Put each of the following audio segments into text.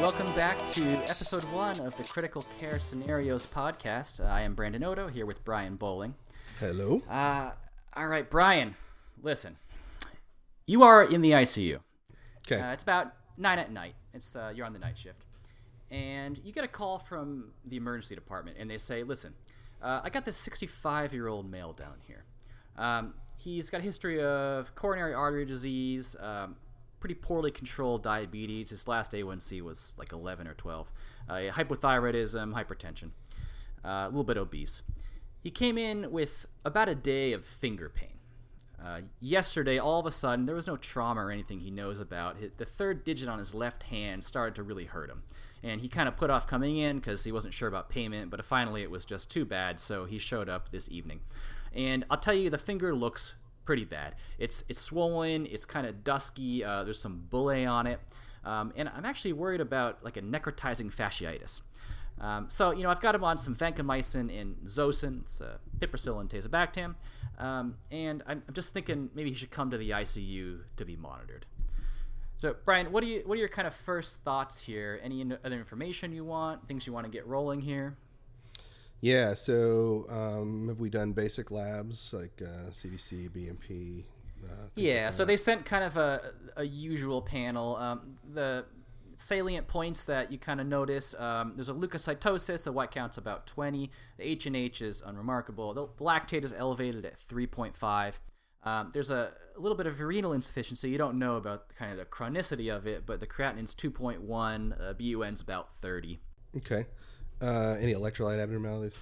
welcome back to episode one of the Critical Care Scenarios podcast. Uh, I am Brandon Oto here with Brian Bowling. Hello. Uh, all right, Brian, listen. You are in the ICU. Okay. Uh, it's about nine at night. It's uh, you're on the night shift, and you get a call from the emergency department, and they say, "Listen, uh, I got this 65 year old male down here. Um, he's got a history of coronary artery disease, um, pretty poorly controlled diabetes. His last A1C was like 11 or 12. Uh, hypothyroidism, hypertension, uh, a little bit obese. He came in with about a day of finger pain. Uh, yesterday, all of a sudden, there was no trauma or anything he knows about. The third digit on his left hand started to really hurt him. And he kind of put off coming in because he wasn't sure about payment, but finally it was just too bad, so he showed up this evening. And I'll tell you, the finger looks pretty bad. It's it's swollen. It's kind of dusky. Uh, there's some bullae on it, um, and I'm actually worried about like a necrotizing fasciitis. Um, so you know, I've got him on some vancomycin and Zosyn, it's, uh, piperacillin tazobactam, um, and I'm, I'm just thinking maybe he should come to the ICU to be monitored. So, Brian, what do you what are your kind of first thoughts here? Any other information you want? Things you want to get rolling here? Yeah. So, um, have we done basic labs like uh, CBC, BMP? Uh, Yeah, like so they sent kind of a, a usual panel. Um, the salient points that you kind of notice um, there's a leukocytosis, the white count's about 20. The H and H is unremarkable. The lactate is elevated at 3.5. Um, there's a, a little bit of renal insufficiency. You don't know about kind of the chronicity of it, but the creatinine's 2.1, uh, BUN's about 30. Okay. Uh, any electrolyte abnormalities?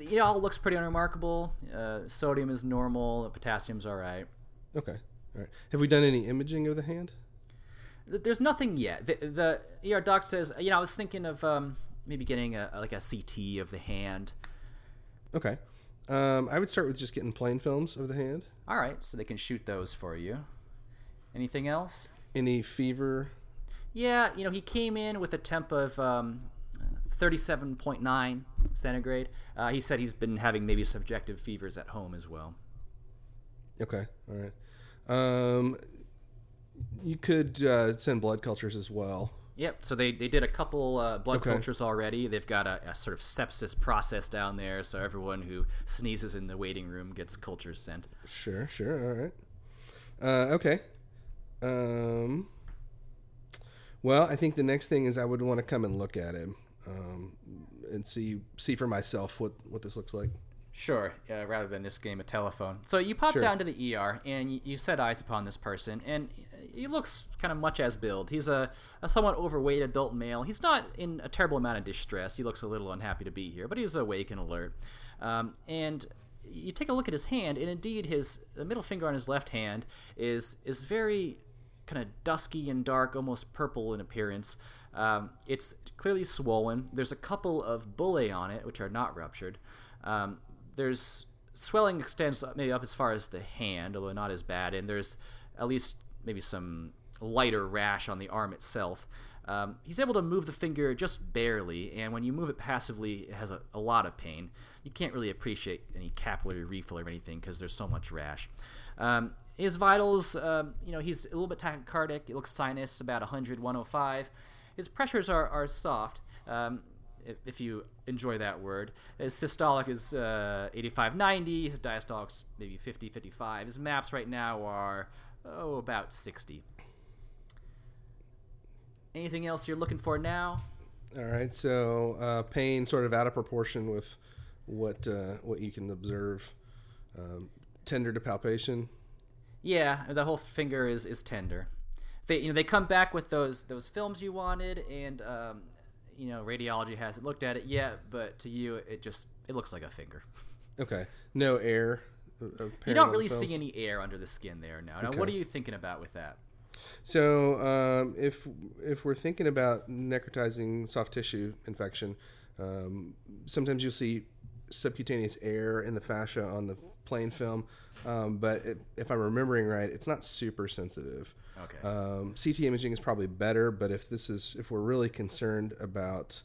It all looks pretty unremarkable. Uh, sodium is normal, potassium's all right. Okay. All right. Have we done any imaging of the hand? There's nothing yet. The, the ER doc says, you know, I was thinking of um, maybe getting a like a CT of the hand. Okay. Um, I would start with just getting plain films of the hand. All right, so they can shoot those for you. Anything else? Any fever? Yeah, you know, he came in with a temp of um, 37.9 centigrade. Uh, he said he's been having maybe subjective fevers at home as well. Okay. All right. Um, you could uh, send blood cultures as well. Yep. So they, they did a couple uh, blood Okay. cultures already. They've got a, a sort of sepsis process down there, so everyone who sneezes in the waiting room gets cultures sent. Sure, sure. All right. Uh, okay. Um, well, I think the next thing is I would want to come and look at him um, and see see for myself what what this looks like. Sure, uh, rather than this game of telephone. So you pop Sure. down to the ER and you, set eyes upon this person, and he looks kind of much as billed. He's a, a somewhat overweight adult male. He's not in a terrible amount of distress. He looks a little unhappy to be here, but he's awake and alert. Um, and you take a look at his hand, and indeed, his the middle finger on his left hand is is very kind of dusky and dark, almost purple in appearance. Um, it's clearly swollen. There's a couple of bullae on it, which are not ruptured. Um, there's swelling extends maybe up as far as the hand, although not as bad. And there's at least maybe some lighter rash on the arm itself. Um, he's able to move the finger just barely, and when you move it passively, it has a, a lot of pain. You can't really appreciate any capillary refill or anything because there's so much rash. Um, his vitals, um, you know, he's a little bit tachycardic. It looks sinus about 100, 105. His pressures are, are soft. Um, if, if you enjoy that word. His systolic is uh, 85 90, his diastolic's maybe 50 55. His maps right now are, oh, about 60. Anything else you're looking for now? All right. So uh, pain sort of out of proportion with what uh, what you can observe. Um, tender to palpation. Yeah, the whole finger is, is tender. They you know they come back with those those films you wanted, and um, you know radiology hasn't looked at it yet, but to you it just it looks like a finger. Okay. No air. uh, You don't really the see any air under the skin there now. Now, Okay. what are you thinking about with that? So, um, if if we're thinking about necrotizing soft tissue infection, um, sometimes you'll see subcutaneous air in the fascia on the plain film, um, but it, if I'm remembering right, it's not super sensitive. Okay. Um, CT imaging is probably better, but if this is if we're really concerned about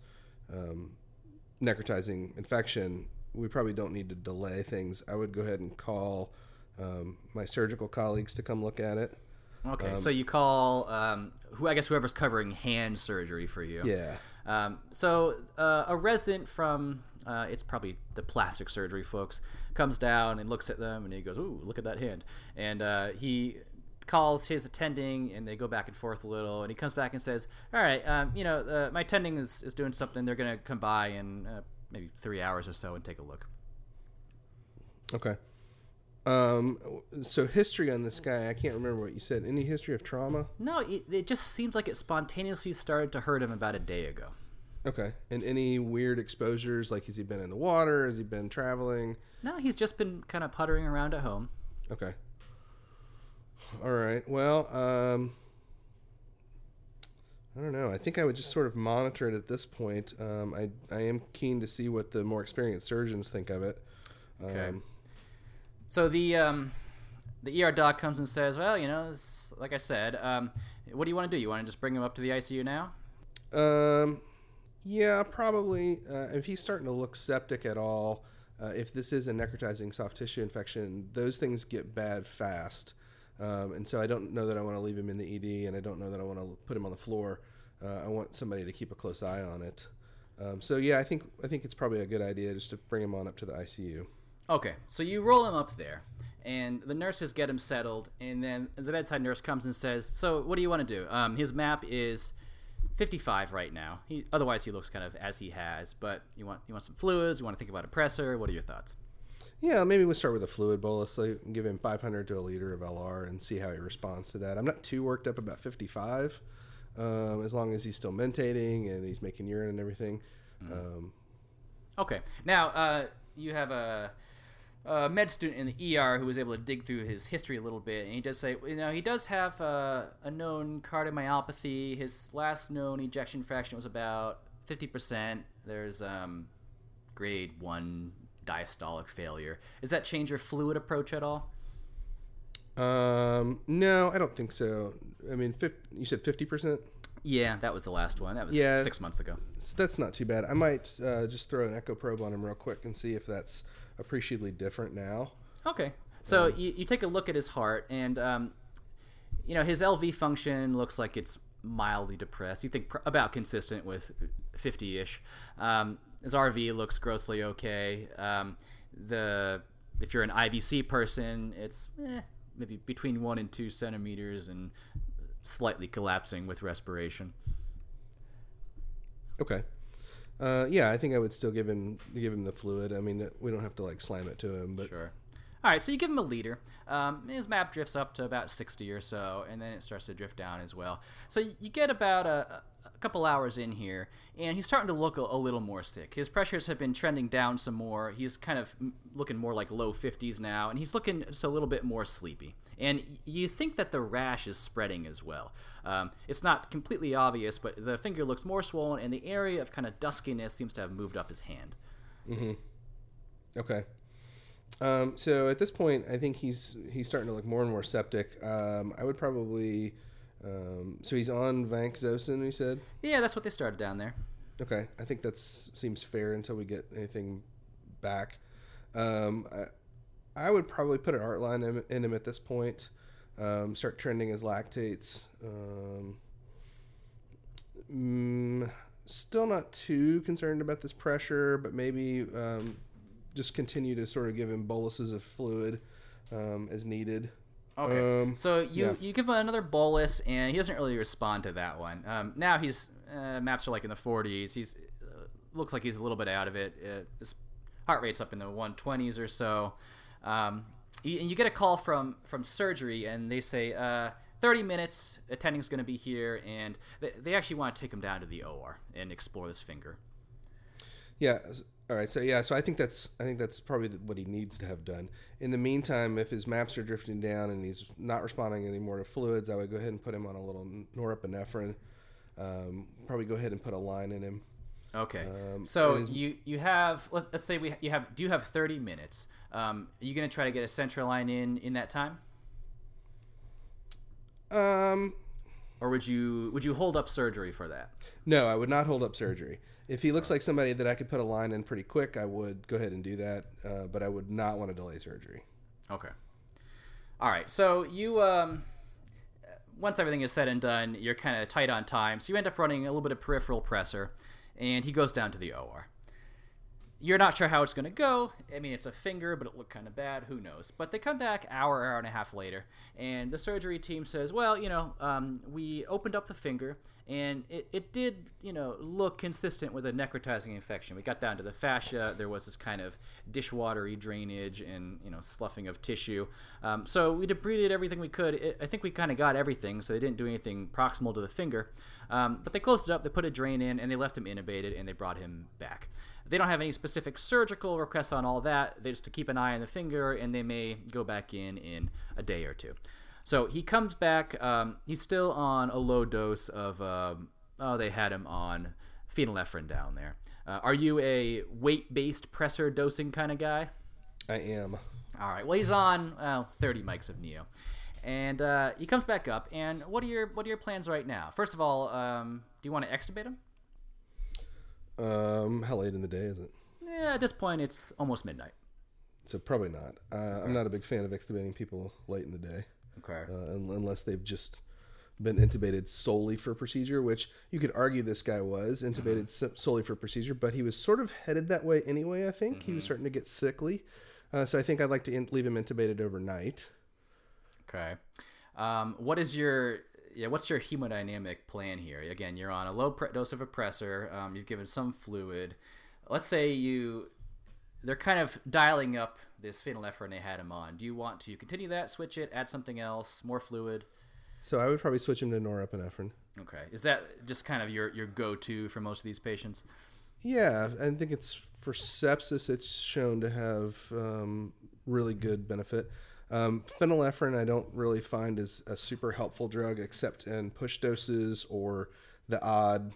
um, necrotizing infection, we probably don't need to delay things. I would go ahead and call um, my surgical colleagues to come look at it. Okay, so you call um, who I guess whoever's covering hand surgery for you. Yeah. Um, so uh, a resident from uh, it's probably the plastic surgery folks comes down and looks at them and he goes, "Ooh, look at that hand!" And uh, he calls his attending and they go back and forth a little and he comes back and says, "All right, um, you know, uh, my attending is, is doing something. They're gonna come by in uh, maybe three hours or so and take a look." Okay. Um, so history on this guy, I can't remember what you said. Any history of trauma? No, it, it just seems like it spontaneously started to hurt him about a day ago. Okay. And any weird exposures? Like, has he been in the water? Has he been traveling? No, he's just been kind of puttering around at home. Okay. All right. Well, um, I don't know. I think I would just sort of monitor it at this point. Um, I I am keen to see what the more experienced surgeons think of it. Okay. So the um, the ER doc comes and says, "Well, you know, it's, like I said, um, what do you want to do? You want to just bring him up to the ICU now?" Um, yeah, probably. Uh, if he's starting to look septic at all, uh, if this is a necrotizing soft tissue infection, those things get bad fast. Um, and so I don't know that I want to leave him in the ED, and I don't know that I want to put him on the floor. Uh, I want somebody to keep a close eye on it. Um, so yeah, I think I think it's probably a good idea just to bring him on up to the ICU. Okay, so you roll him up there, and the nurses get him settled, and then the bedside nurse comes and says, "So, what do you want to do?" Um, his map is 55 right now. He otherwise he looks kind of as he has, but you want you want some fluids. You want to think about a pressor. What are your thoughts? Yeah, maybe we'll start with a fluid bolus. Like, give him 500 to a liter of LR and see how he responds to that. I'm not too worked up about 55, um, as long as he's still mentating and he's making urine and everything. Um, Okay. Now, uh, you have a, a med student in the ER who was able to dig through his history a little bit, and he does say, you know, he does have uh, a known cardiomyopathy. His last known ejection fraction was about 50%. There's um, grade 1 diastolic failure. Does that change your fluid approach at all? um, no, I don't think so. I mean, fif- you said 50%? Yeah, that was the last one. That was Yeah. six months ago. So that's not too bad. I might uh, just throw an echo probe on him real quick and see if that's appreciably different now. Okay. So you, you take a look at his heart, and um, you know his LV function looks like it's mildly depressed. You think pr- about consistent with 50-ish. Um, his RV looks grossly okay. Um, the if you're an IVC person, it's eh, maybe between one and two centimeters and slightly collapsing with respiration. Okay. Uh, yeah, I think I would still give him give him the fluid. I mean, we don't have to like slam it to him, but Sure. All right, so you give him a liter. Um, his map drifts up to about 60 or so, and then it starts to drift down as well. So you get about a couple hours in here, and he's starting to look a, a little more sick. His pressures have been trending down some more. He's kind of looking more like low 50s now, and he's looking just a little bit more sleepy. And you think that the rash is spreading as well. Um, it's not completely obvious, but the finger looks more swollen, and the area of kind of duskiness seems to have moved up his hand. Mm-hmm. Okay. Um, so at this point, I think he's he's starting to look more and more septic. Um, I would probably. Um, so he's on Vancomycin. You said. Yeah, that's what they started down there. Okay, I think that seems fair until we get anything back. Um, I, I would probably put an art line in, in him at this point. Um, start trending his lactates. Um, mm, still not too concerned about this pressure, but maybe um, just continue to sort of give him boluses of fluid um, as needed. Okay. Um, so you yeah. you give him another bolus, and he doesn't really respond to that one. Um, now he's uh, maps are like in the 40s. He's uh, looks like he's a little bit out of it. Uh, his heart rate's up in the 120s or so. Um, you, and you get a call from from surgery, and they say uh, 30 minutes. Attending's going to be here, and they, they actually want to take him down to the OR and explore this finger. Yeah. All right. So yeah. So I think that's I think that's probably what he needs to have done. In the meantime, if his maps are drifting down and he's not responding anymore to fluids, I would go ahead and put him on a little norepinephrine. Um, probably go ahead and put a line in him. Okay. Um, so it is- you you have let, us say we you have do you have 30 minutes? Um, are you going to try to get a central line in in that time? Um, or would you would you hold up surgery for that? no, I would not hold up surgery. If he looks like somebody that I could put a line in pretty quick, I would go ahead and do that. Uh, but I would not want to delay surgery. Okay. All right. So you um, once everything is said and done, you're kind of tight on time, so you end up running a little bit of peripheral pressor, and he goes down to the OR. You're not sure how it's going to go. I mean, it's a finger, but it looked kind of bad. Who knows? But they come back hour, hour and a half later, and the surgery team says, "Well, you know, um, we opened up the finger, and it, it did, you know, look consistent with a necrotizing infection. We got down to the fascia. There was this kind of dishwatery drainage and you know sloughing of tissue. Um, so we debrided everything we could. It, I think we kind of got everything. So they didn't do anything proximal to the finger, um, but they closed it up. They put a drain in, and they left him intubated, and they brought him back." They don't have any specific surgical requests on all that. They just to keep an eye on the finger, and they may go back in in a day or two. So he comes back. Um, he's still on a low dose of. Um, oh, they had him on phenylephrine down there. Uh, are you a weight-based pressor dosing kind of guy? I am. All right. Well, he's on well, 30 mics of Neo, and uh, he comes back up. And what are your what are your plans right now? First of all, um, do you want to extubate him? Um, how late in the day is it? Yeah, at this point, it's almost midnight. So probably not. Uh, I'm not a big fan of extubating people late in the day, Okay. uh, unless they've just been intubated solely for procedure. Which you could argue this guy was intubated Mm-hmm. solely for procedure, but he was sort of headed that way anyway. I think he was Mm-hmm. starting to get sickly, uh, so I think I'd like to in- leave him intubated overnight. Okay. Um, what is your yeah? What's your hemodynamic plan here? Again, you're on a low pre- dose of a pressor. Um, you've given some fluid. Let's say you they're kind of dialing up this phenylephrine they had him on. Do you want to continue that, switch it, add something else, more fluid? So I would probably switch him to norepinephrine. Okay. Is that just kind of your your go to for most of these patients? Yeah, I think it's for sepsis. It's shown to have um, really good benefit. Um, phenylephrine, I don't really find is a super helpful drug, except in push doses or the odd.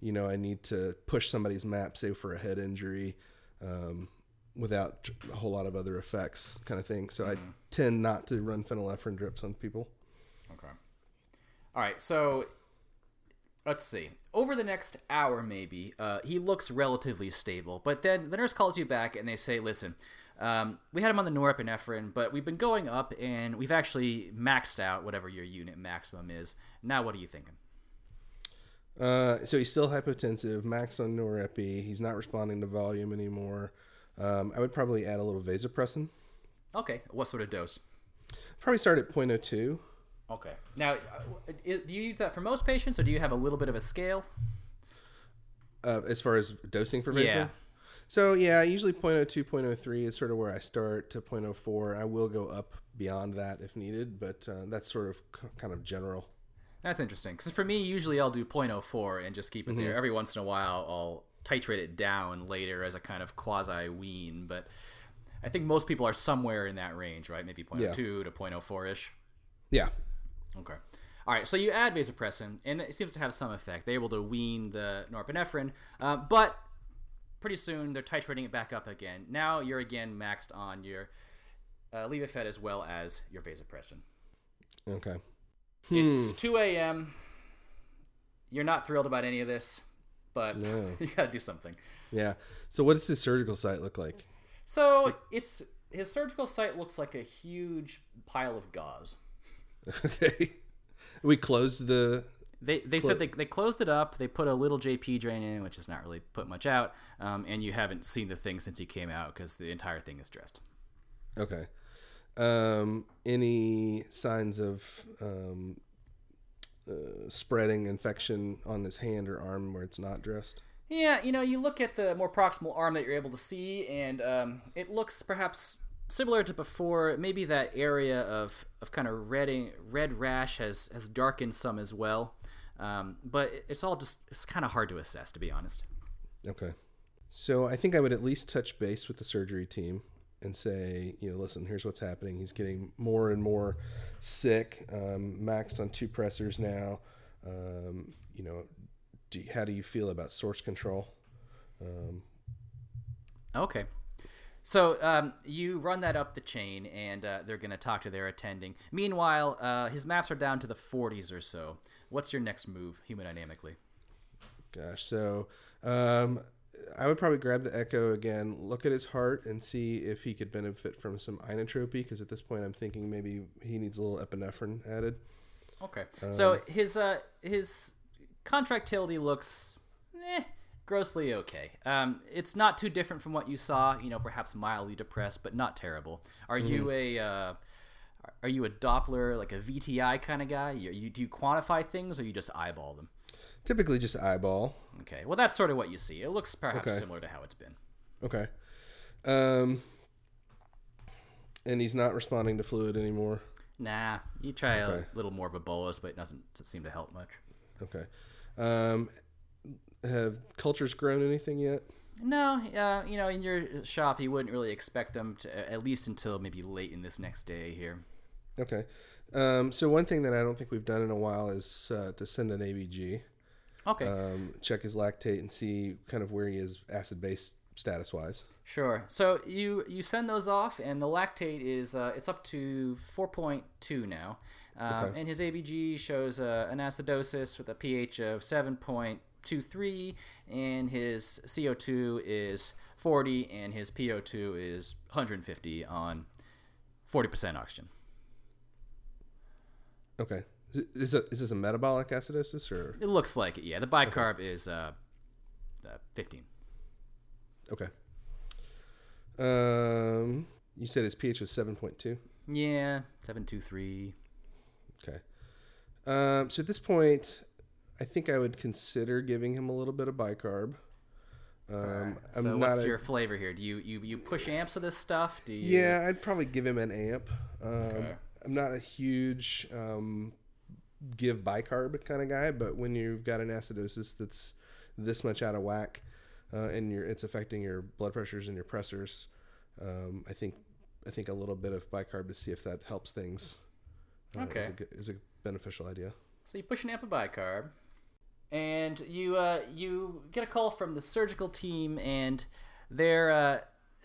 You know, I need to push somebody's map, say for a head injury, um, without a whole lot of other effects, kind of thing. So I tend not to run phenylephrine drips on people. Okay. All right. So let's see. Over the next hour, maybe uh, he looks relatively stable, but then the nurse calls you back and they say, "Listen, um, we had him on the norepinephrine, but we've been going up and we've actually maxed out whatever your unit maximum is. Now, what are you thinking?" Uh, so he's still hypotensive, max on norepi. He's not responding to volume anymore. Um, I would probably add a little vasopressin. Okay. What sort of dose? Probably start at 0.02. Okay. Now, uh, do you use that for most patients, or do you have a little bit of a scale? Uh, as far as dosing for vaso. Yeah. So yeah, usually 0.02, 0.03 is sort of where I start to 0.04. I will go up beyond that if needed, but uh, that's sort of kind of general. That's interesting because for me, usually I'll do 0.04 and just keep it there. Every once in a while, I'll titrate it down later as a kind of quasi wean, but I think most people are somewhere in that range, right? Maybe 0.02 Yeah. to 0.04 ish. Yeah. Okay. All right. So you add vasopressin, and it seems to have some effect. They're able to wean the norepinephrine, uh, but pretty soon they're titrating it back up again. Now you're again maxed on your uh, Levophed as well as your vasopressin. Okay. It's 2 a.m. You're not thrilled about any of this, but No. you got to do something. Yeah. So what does his surgical site look like? So it's his surgical site looks like a huge pile of gauze. Okay. We closed the. They, they said they, they closed it up. They put a little JP drain in, which has not really put much out. Um, and you haven't seen the thing since he came out because the entire thing is dressed. Okay. Um, any signs of um, uh, spreading infection on his hand or arm where it's not dressed? Yeah, you know, you look at the more proximal arm that you're able to see, and um, it looks perhaps similar to before. Maybe that area of, of kind of redding, red rash has, has darkened some as well. Um, but it's all just, it's kind of hard to assess, to be honest. Okay. So I think I would at least touch base with the surgery team and say, you know, listen, here's what's happening. He's getting more and more sick, um, maxed on two pressors now. Um, you know, do, how do you feel about source control? Um, Okay. So um, you run that up the chain, and uh, they're going to talk to their attending. Meanwhile, uh, his maps are down to the 40s or so. What's your next move, hemodynamically? Gosh, so um, I would probably grab the echo again, look at his heart, and see if he could benefit from some inotropy. Because at this point, I'm thinking maybe he needs a little epinephrine added. Okay. So his uh his contractility looks eh, grossly okay. Um, it's not too different from what you saw. You know, perhaps mildly depressed, but not terrible. Are you a uh, are you a Doppler like a VTI kind of guy? You, you do you quantify things or you just eyeball them? Typically just eyeball. Okay. Well, that's sort of what you see. It looks perhaps Okay. similar to how it's been. Okay. Um, and he's not responding to fluid anymore. Nah, you try Okay. a little more of a bolus, but it doesn't seem to help much. Okay. Um, have cultures grown anything yet? No, uh, you know, in your shop, you wouldn't really expect them to, at least until maybe late in this next day here. Okay. Um, so one thing that I don't think we've done in a while is uh, to send an ABG, Okay, um, check his lactate, and see kind of where he is acid base status wise. sure. So you you send those off, and the lactate is uh, it's up to four point two now, um, Okay. and his ABG shows uh, an acidosis with a pH of seven point two three, and his CO two is forty, and his PO two is one hundred and fifty on forty percent oxygen. Okay. Is, it, is this a metabolic acidosis or It looks like it. Yeah, the bicarb is uh, uh, fifteen. okay? Um, you said his pH was seven point two. Yeah, seven two three. Okay. Um, so at this point, I think I would consider giving him a little bit of bicarb. Um, I'm So not what's a- your flavor here? Do you, you you push amps of this stuff? Do you? Yeah, I'd probably give him an amp. Um, Okay. I'm not a huge um, give bicarb kind of guy, but when you've got an acidosis that's this much out of whack, uh, and you're, it's affecting your blood pressures and your pressors, um, I think I think a little bit of bicarb to see if that helps things. uh, is, Okay. a, good- is a beneficial idea. So you push an amp of bicarb, and you uh, you get a call from the surgical team, and they're uh,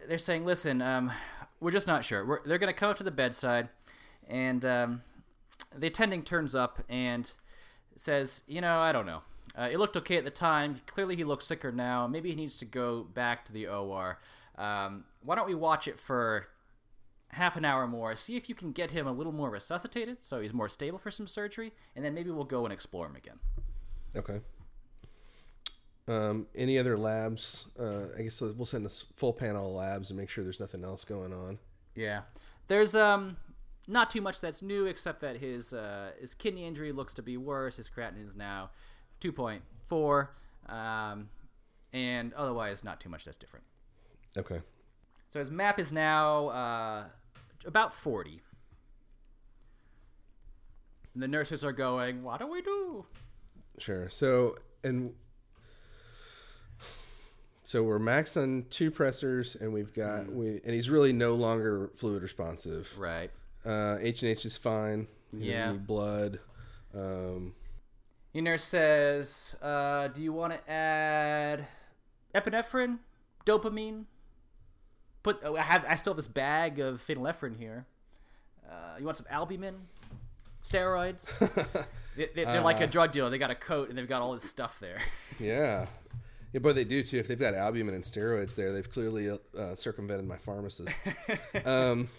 they're saying, "Listen, um, we're just not sure. We're, they're going to come up to the bedside, and um, the attending turns up and says, "You know, I don't know. Uh, it looked okay at the time. Clearly, he looks sicker now. Maybe he needs to go back to the OR. Um, why don't we watch it for?" half an hour more, see if you can get him a little more resuscitated so he's more stable for some surgery, and then maybe we'll go and explore him again. Okay. Um, any other labs? Uh, I guess we'll send a full panel of labs and make sure there's nothing else going on. Yeah. There's um not too much that's new except that his uh, his kidney injury looks to be worse. His creatinine is now 2.4 um, and otherwise not too much that's different. Okay. So his map is now uh, about 40. And the nurses are going, "What do we do?" Sure. So and so we're maxed on two pressors, and we've got we and he's really no longer fluid responsive. Right. Uh, H and H is fine. He Yeah. need blood. Um, Your nurse says, uh, "Do you want to add epinephrine, dopamine? Put oh, I have I still have this bag of phenylephrine here. Uh, you want some albumin, steroids? they, are like a drug dealer. They got a coat and they've got all this stuff there. yeah. Yeah, but they do too. If they've got albumin and steroids there, they've clearly uh, circumvented my pharmacist. um,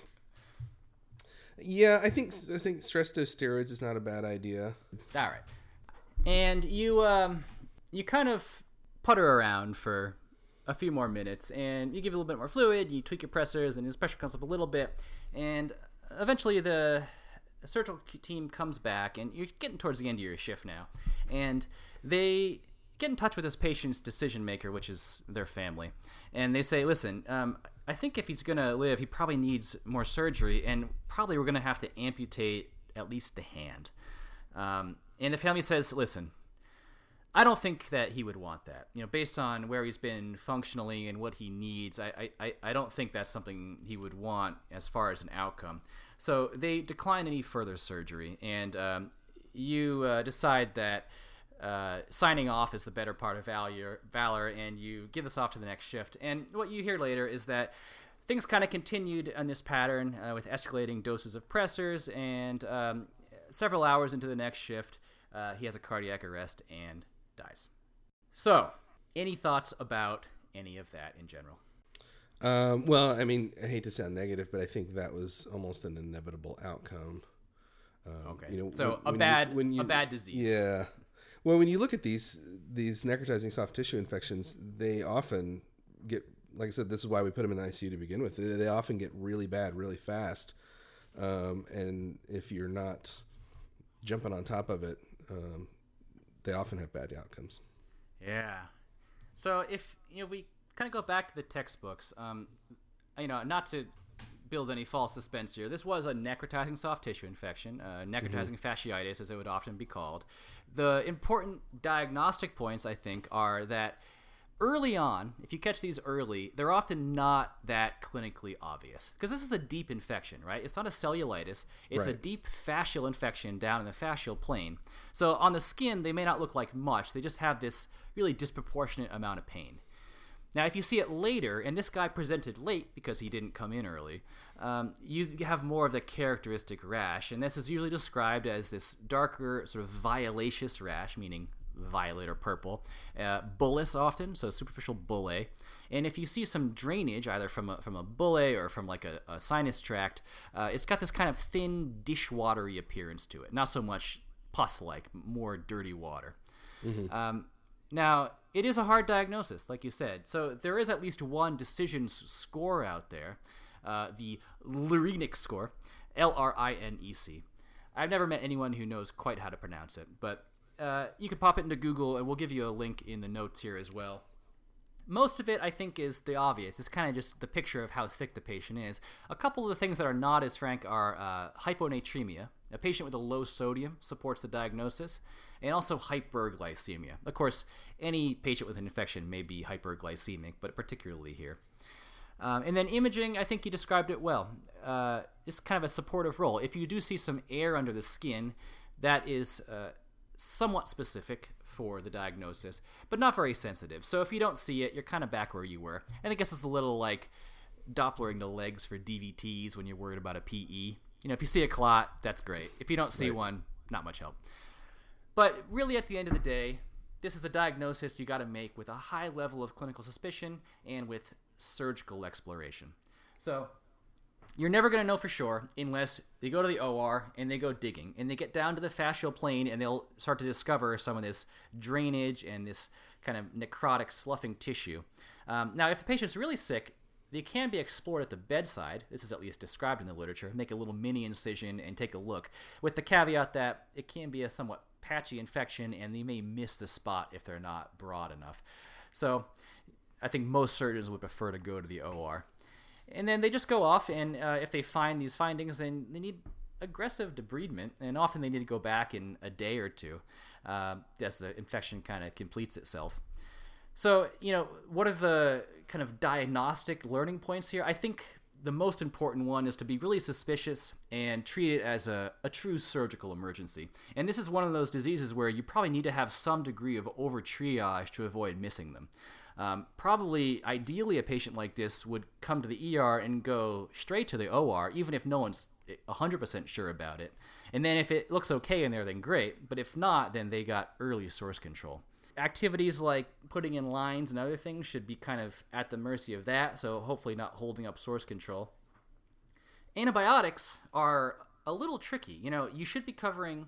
yeah, I think I think stress dose steroids is not a bad idea. all right. And you um, you kind of putter around for a few more minutes, and you give a little bit more fluid. You tweak your pressors, and his pressure comes up a little bit, and eventually the surgical team comes back, and you're getting towards the end of your shift now, and they get in touch with this patient's decision maker, which is their family, and they say, "Listen, um, I think if he's gonna live, he probably needs more surgery, and probably we're gonna have to amputate at least the hand." Um, and the family says, "Listen, I don't think that he would want that. You know, based on where he's been functionally and what he needs, I, I, I don't think that's something he would want as far as an outcome. So they decline any further surgery, and um, you uh, decide that uh, signing off is the better part of valor, valor, and you give us off to the next shift. And what you hear later is that things kind of continued on this pattern uh, with escalating doses of pressors, and um, several hours into the next shift, uh, he has a cardiac arrest and dies. So, any thoughts about any of that in general? Um, well, I mean, I hate to sound negative, but I think that was almost an inevitable outcome. Um, Okay. You know, so when- a when you- bad when you- a bad disease. Yeah. Well, when you look at these these necrotizing soft tissue infections, they often get like I said. This is why we put them in the ICU to begin with. They, often get really bad really fast, um, and if you're not jumping on top of it, um, they often have bad outcomes. Yeah. So if you know we kind of go back to the textbooks, um, you know, not to build any false suspense here, this was a necrotizing soft tissue infection, uh, necrotizing fasciitis, as it would often be called. The important diagnostic points, I think, are that early on, if you catch these early, they're often not that clinically obvious because this is a deep infection, right? It's not a cellulitis; it's a deep fascial infection down in the fascial plane. So on the skin, they may not look like much; they just have this really disproportionate amount of pain. Now, if you see it later, and this guy presented late because he didn't come in early, um, you have more of the characteristic rash, and this is usually described as this darker, sort of violaceous rash, meaning violet or purple, uh, bullous often, so superficial bullae. And if you see some drainage, either from a, from a bullae or from like a, a sinus tract, uh, it's got this kind of thin, dishwatery appearance to it. Not so much pus-like, more dirty water. Um, now, it is a hard diagnosis, like you said. So there is at least one decision score out there, uh, the Lrinec score, L R I N E C. I've never met anyone who knows quite how to pronounce it, but uh, you can pop it into Google, and we'll give you a link in the notes here as well. Most of it, I think, is the obvious. It's kind of just the picture of how sick the patient is. A couple of the things that are not as frank are uh, hyponatremia. A patient with a low sodium supports the diagnosis, and also hyperglycemia. Of course, any patient with an infection may be hyperglycemic, but particularly here. Um, and then imaging, I think you described it well. Uh, it's kind of a supportive role. If you do see some air under the skin, that is uh, somewhat specific for the diagnosis, but not very sensitive. So if you don't see it, you're kind of back where you were. And I guess it's a little like Dopplering the legs for DVTs when you're worried about a PE. You know, if you see a clot, that's great. If you don't see Right. one, not much help. But really, at the end of the day, this is a diagnosis you got to make with a high level of clinical suspicion and with surgical exploration. So, you're never going to know for sure unless they go to the OR and they go digging and they get down to the fascial plane and they'll start to discover some of this drainage and this kind of necrotic sloughing tissue. Um, now, if the patient's really sick, they can be explored at the bedside. This is at least described in the literature. Make a little mini incision and take a look, with the caveat that it can be a somewhat patchy infection and they may miss the spot if they're not broad enough. So, I think most surgeons would prefer to go to the OR. And then they just go off, and uh, if they find these findings, then they need aggressive debridement, and often they need to go back in a day or two uh, as the infection kind of completes itself. So, you know, what are the kind of diagnostic learning points here? I think the most important one is to be really suspicious and treat it as a, a true surgical emergency. And this is one of those diseases where you probably need to have some degree of over triage to avoid missing them. Um, probably, ideally, a patient like this would come to the ER and go straight to the OR, even if no one's 100% sure about it. And then if it looks okay in there, then great. But if not, then they got early source control. Activities like putting in lines and other things should be kind of at the mercy of that, so hopefully not holding up source control. Antibiotics are a little tricky. You know, you should be covering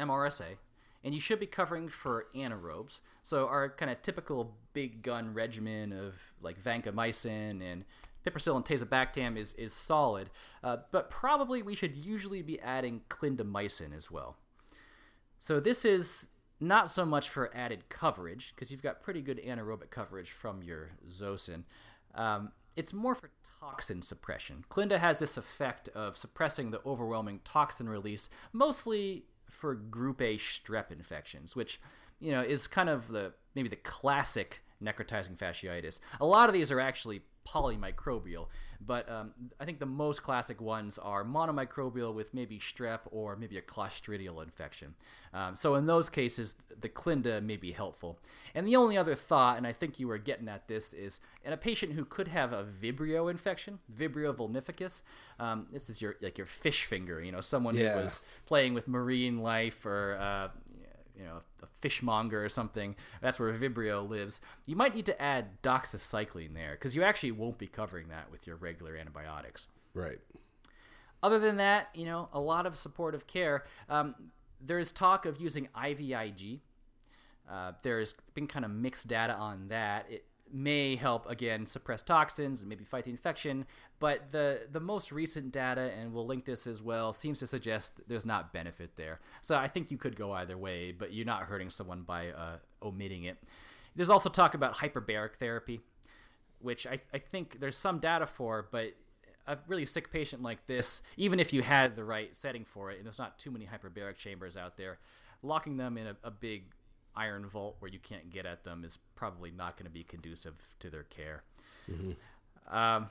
MRSA, and you should be covering for anaerobes. So our kind of typical big gun regimen of like vancomycin and piperacillin and tazobactam is is solid, uh, but probably we should usually be adding clindamycin as well. So this is not so much for added coverage because you've got pretty good anaerobic coverage from your Zosyn. Um, it's more for toxin suppression. Clinda has this effect of suppressing the overwhelming toxin release, mostly for group A strep infections, which you know is kind of the maybe the classic necrotizing fasciitis. A lot of these are actually polymicrobial, but um, I think the most classic ones are monomicrobial with maybe strep or maybe a clostridial infection. Um, so in those cases, the Clinda may be helpful. And the only other thought, and I think you were getting at this, is in a patient who could have a Vibrio infection, Vibrio vulnificus. Um, this is your like your fish finger, you know, someone Yeah. who was playing with marine life or uh, you know a fishmonger or something. That's where Vibrio lives. You might need to add doxycycline there because you actually won't be covering that with your regular antibiotics. Right. other than that, you know, a lot of supportive care. Um, there is talk of using IVIG. Uh, there's been kind of mixed data on that. It may help again suppress toxins and maybe fight the infection, but the the most recent data, and we'll link this as well, seems to suggest there's not benefit there. So I think you could go either way, but you're not hurting someone by uh, omitting it. There's also talk about hyperbaric therapy, which I, I think there's some data for, but a really sick patient like this, even if you had the right setting for it, and there's not too many hyperbaric chambers out there, locking them in a, a big iron vault where you can't get at them is probably not going to be conducive to their care. Mm-hmm. Um,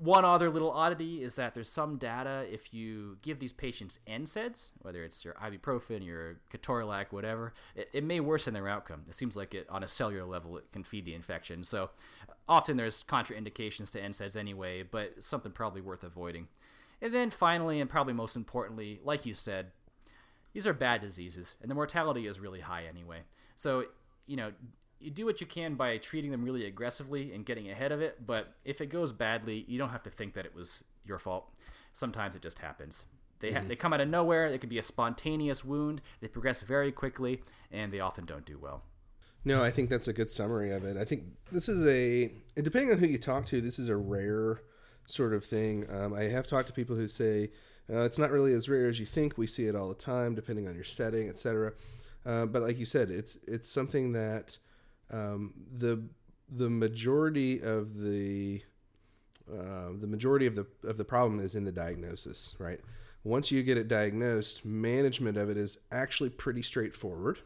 one other little oddity is that there's some data if you give these patients NSAIDs, whether it's your ibuprofen, your ketorolac, whatever, it, it, may worsen their outcome. It seems like it on a cellular level it can feed the infection. So often there's contraindications to NSAIDs anyway, but something probably worth avoiding. And then finally, and probably most importantly, like you said, these are bad diseases, and the mortality is really high anyway. So, you know, you do what you can by treating them really aggressively and getting ahead of it, but if it goes badly, you don't have to think that it was your fault. Sometimes it just happens. They, ha- mm-hmm. they come out of nowhere. It can be a spontaneous wound. They progress very quickly, and they often don't do well. No, I think that's a good summary of it. I think this is a, depending on who you talk to, this is a rare sort of thing. Um, I have talked to people who say, uh, it's not really as rare as you think. We see it all the time, depending on your setting, etc. Uh, but like you said, it's it's something that um, the the majority of the uh, the majority of the of the problem is in the diagnosis, right? Once you get it diagnosed, management of it is actually pretty straightforward.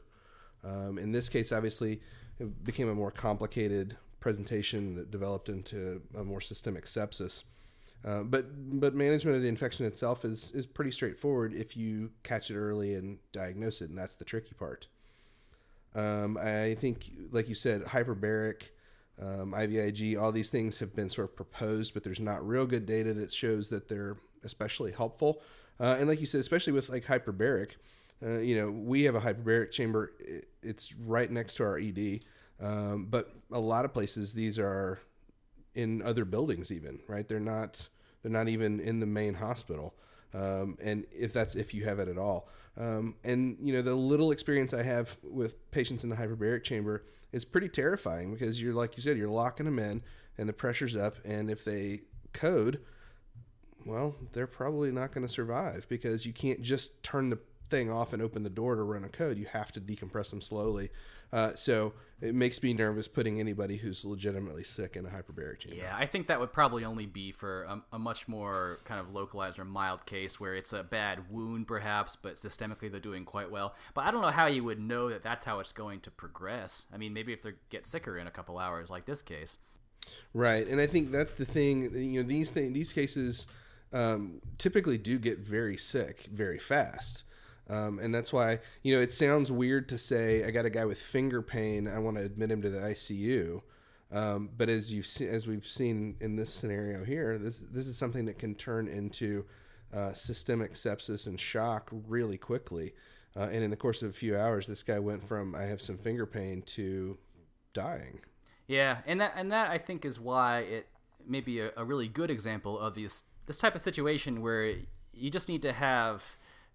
Um, in this case, obviously, it became a more complicated presentation that developed into a more systemic sepsis. Uh, but but management of the infection itself is is pretty straightforward if you catch it early and diagnose it, and that's the tricky part. Um, I think, like you said, hyperbaric, um, IVIG, all these things have been sort of proposed, but there's not real good data that shows that they're especially helpful. Uh, and like you said, especially with like hyperbaric, uh, you know, we have a hyperbaric chamber. It's right next to our ED, um, but a lot of places these are in other buildings even right? They're not they're not even in the main hospital. Um, and if that's if you have it at all. Um, and you know the little experience i have with patients in the hyperbaric chamber is pretty terrifying because you're like you said you're locking them in and the pressure's up. And if they code well they're probably not going to survive because you can't just turn the thing off and open the door to run a code you have to decompress them slowly uh, so it makes me nervous putting anybody who's legitimately sick in a hyperbaric chamber. Yeah, I think that would probably only be for a, a, much more kind of localized or mild case where it's a bad wound, perhaps, but systemically they're doing quite well. But I don't know how you would know that that's how it's going to progress. I mean, maybe if they get sicker in a couple hours, like this case. Right, and I think that's the thing. You know, these thing, these cases um, typically do get very sick very fast. Um, and that's why, you know, it sounds weird to say, I got a guy with finger pain, I want to admit him to the ICU. Um, but as you've se- as we've seen in this scenario here, this this is something that can turn into uh, systemic sepsis and shock really quickly. Uh, and in the course of a few hours, this guy went from I have some finger pain to dying. Yeah, and that and that I think is why it may be a, a really good example of these this type of situation where you just need to have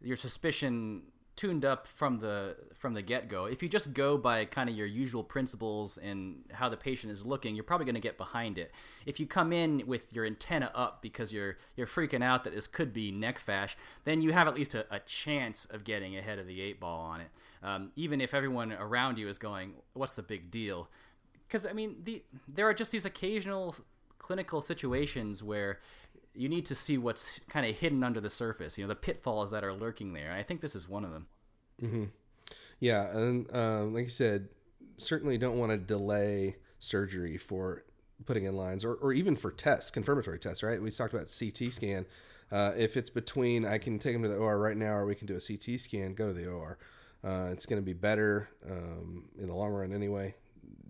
your suspicion tuned up from the from the get go. If you just go by kind of your usual principles and how the patient is looking, you're probably going to get behind it. If you come in with your antenna up because you're you're freaking out that this could be neck fash, then you have at least a, a chance of getting ahead of the eight ball on it. Um, even if everyone around you is going, "What's the big deal?" Because I mean, the there are just these occasional clinical situations where you need to see what's kind of hidden under the surface. You know, the pitfalls that are lurking there. I think this is one of them. Mm-hmm. Yeah, and um, like you said, certainly don't want to delay surgery for putting in lines or, or even for tests, confirmatory tests. Right? We talked about CT scan. Uh, if it's between, I can take them to the OR right now, or we can do a CT scan. Go to the OR. Uh, it's going to be better um, in the long run anyway.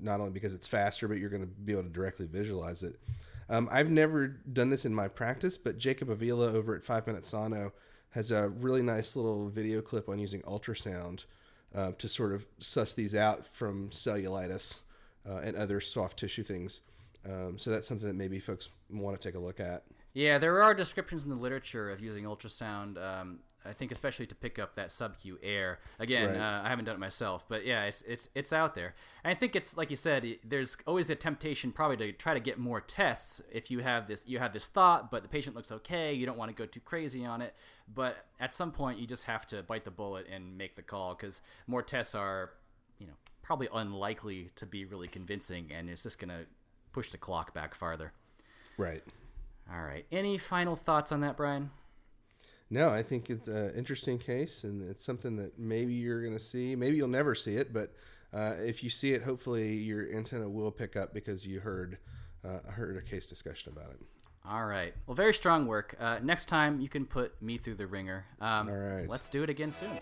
Not only because it's faster, but you're going to be able to directly visualize it. Um, I've never done this in my practice, but Jacob Avila over at Five Minute Sono has a really nice little video clip on using ultrasound uh, to sort of suss these out from cellulitis uh, and other soft tissue things. Um, so that's something that maybe folks want to take a look at. Yeah, there are descriptions in the literature of using ultrasound. Um, I think especially to pick up that sub-Q air. Again, Right. uh, I haven't done it myself, but yeah, it's it's it's out there. And I think it's like you said. There's always a temptation, probably, to try to get more tests. If you have this, you have this thought, but the patient looks okay. You don't want to go too crazy on it. But at some point, you just have to bite the bullet and make the call because more tests are, you know, probably unlikely to be really convincing, and it's just gonna push the clock back farther. Right. All right. Any final thoughts on that, Brian? No, I think it's an interesting case, and it's something that maybe you're going to see. Maybe you'll never see it, but uh, if you see it, hopefully your antenna will pick up because you heard uh, heard a case discussion about it. All right. Well, very strong work. Uh, next time you can put me through the wringer. Um, All right. Let's do it again soon.